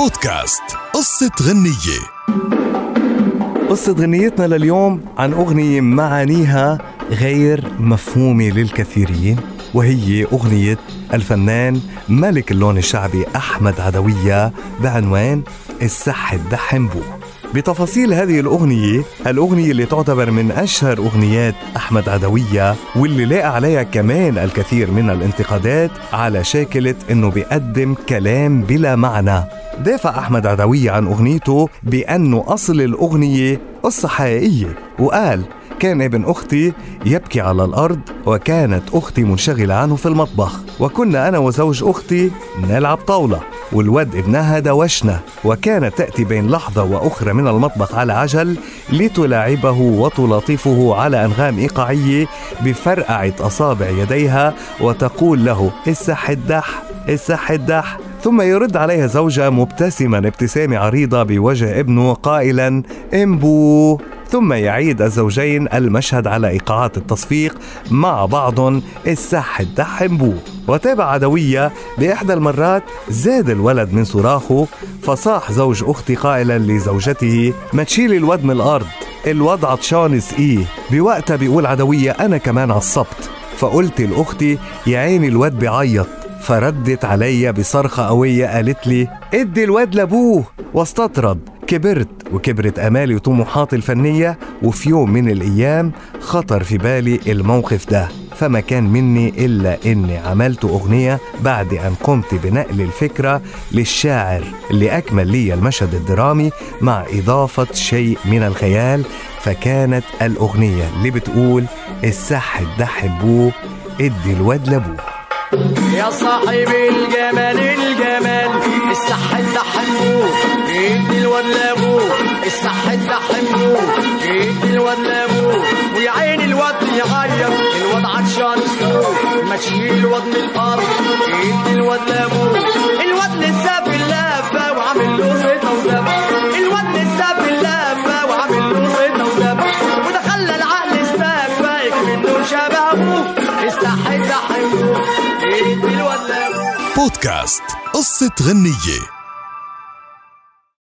بودكاست. قصة غنية. قصة غنيتنا لليوم عن أغنية معانيها غير مفهومة للكثيرين وهي أغنية الفنان ملك اللون الشعبي أحمد عدوية بعنوان السح الدحم بو بتفاصيل هذه الأغنية الأغنية اللي تعتبر من أشهر أغنيات أحمد عدوية واللي لاقى عليها كمان الكثير من الانتقادات على شاكلة أنه بيقدم كلام بلا معنى. دافع أحمد عدوية عن أغنيته بأنه أصل الأغنية قصة حقيقية وقال كان ابن أختي يبكي على الأرض وكانت أختي منشغلة عنه في المطبخ. وكنا أنا وزوج أختي نلعب طاولة والود ابنها دوشنا. وكانت تأتي بين لحظة وأخرى من المطبخ على عجل لتلاعبه وتلاطفه على أنغام إيقاعية بفرقعة أصابع يديها وتقول له السح الدح السح الدح. ثم يرد عليها زوجها مبتسما ابتسامة عريضة بوجه ابنه قائلا إمبو. ثم يعيد الزوجين المشهد على إيقاعات التصفيق مع بعض السح الدح إمبو. وتابع عدوية بإحدى المرات زاد الولد من صراخه فصاح زوج أختي قائلا لزوجته ما تشيلي الود من الأرض الوضع عطشان سقيه بوقتها بيقول عدوية أنا كمان عصبت. فقلت لأختي يا عيني الواد بيعيط. فردت علي بصرخة قوية قالت لي ادي الواد لابوه. واستطرد. كبرت وكبرت امالي وطموحاتي الفنية وفي يوم من الأيام خطر في بالي الموقف ده. فما كان مني إلا إني عملت أغنية بعد أن قمت بنقل الفكرة للشاعر اللي اكمل لي المشهد الدرامي مع إضافة شيء من الخيال فكانت الأغنية اللي بتقول السح الدح بوه ادي الواد لابوه. يا صاحب الجمال الجمال. الصح الدحمو ادي الواد لابوه الصح الدحمو ادي الواد لابوه ويا عين الواد يعيط الواد عطشان السوق ما تشيل الواد من الأرض ادي الواد لابوه الواد في اللافه وعامل له زيطه ودم الواد في اللافه وعامل له زيطه وده خلى العقل استكفى منه شبه ابوه بودكاست قصة غنية.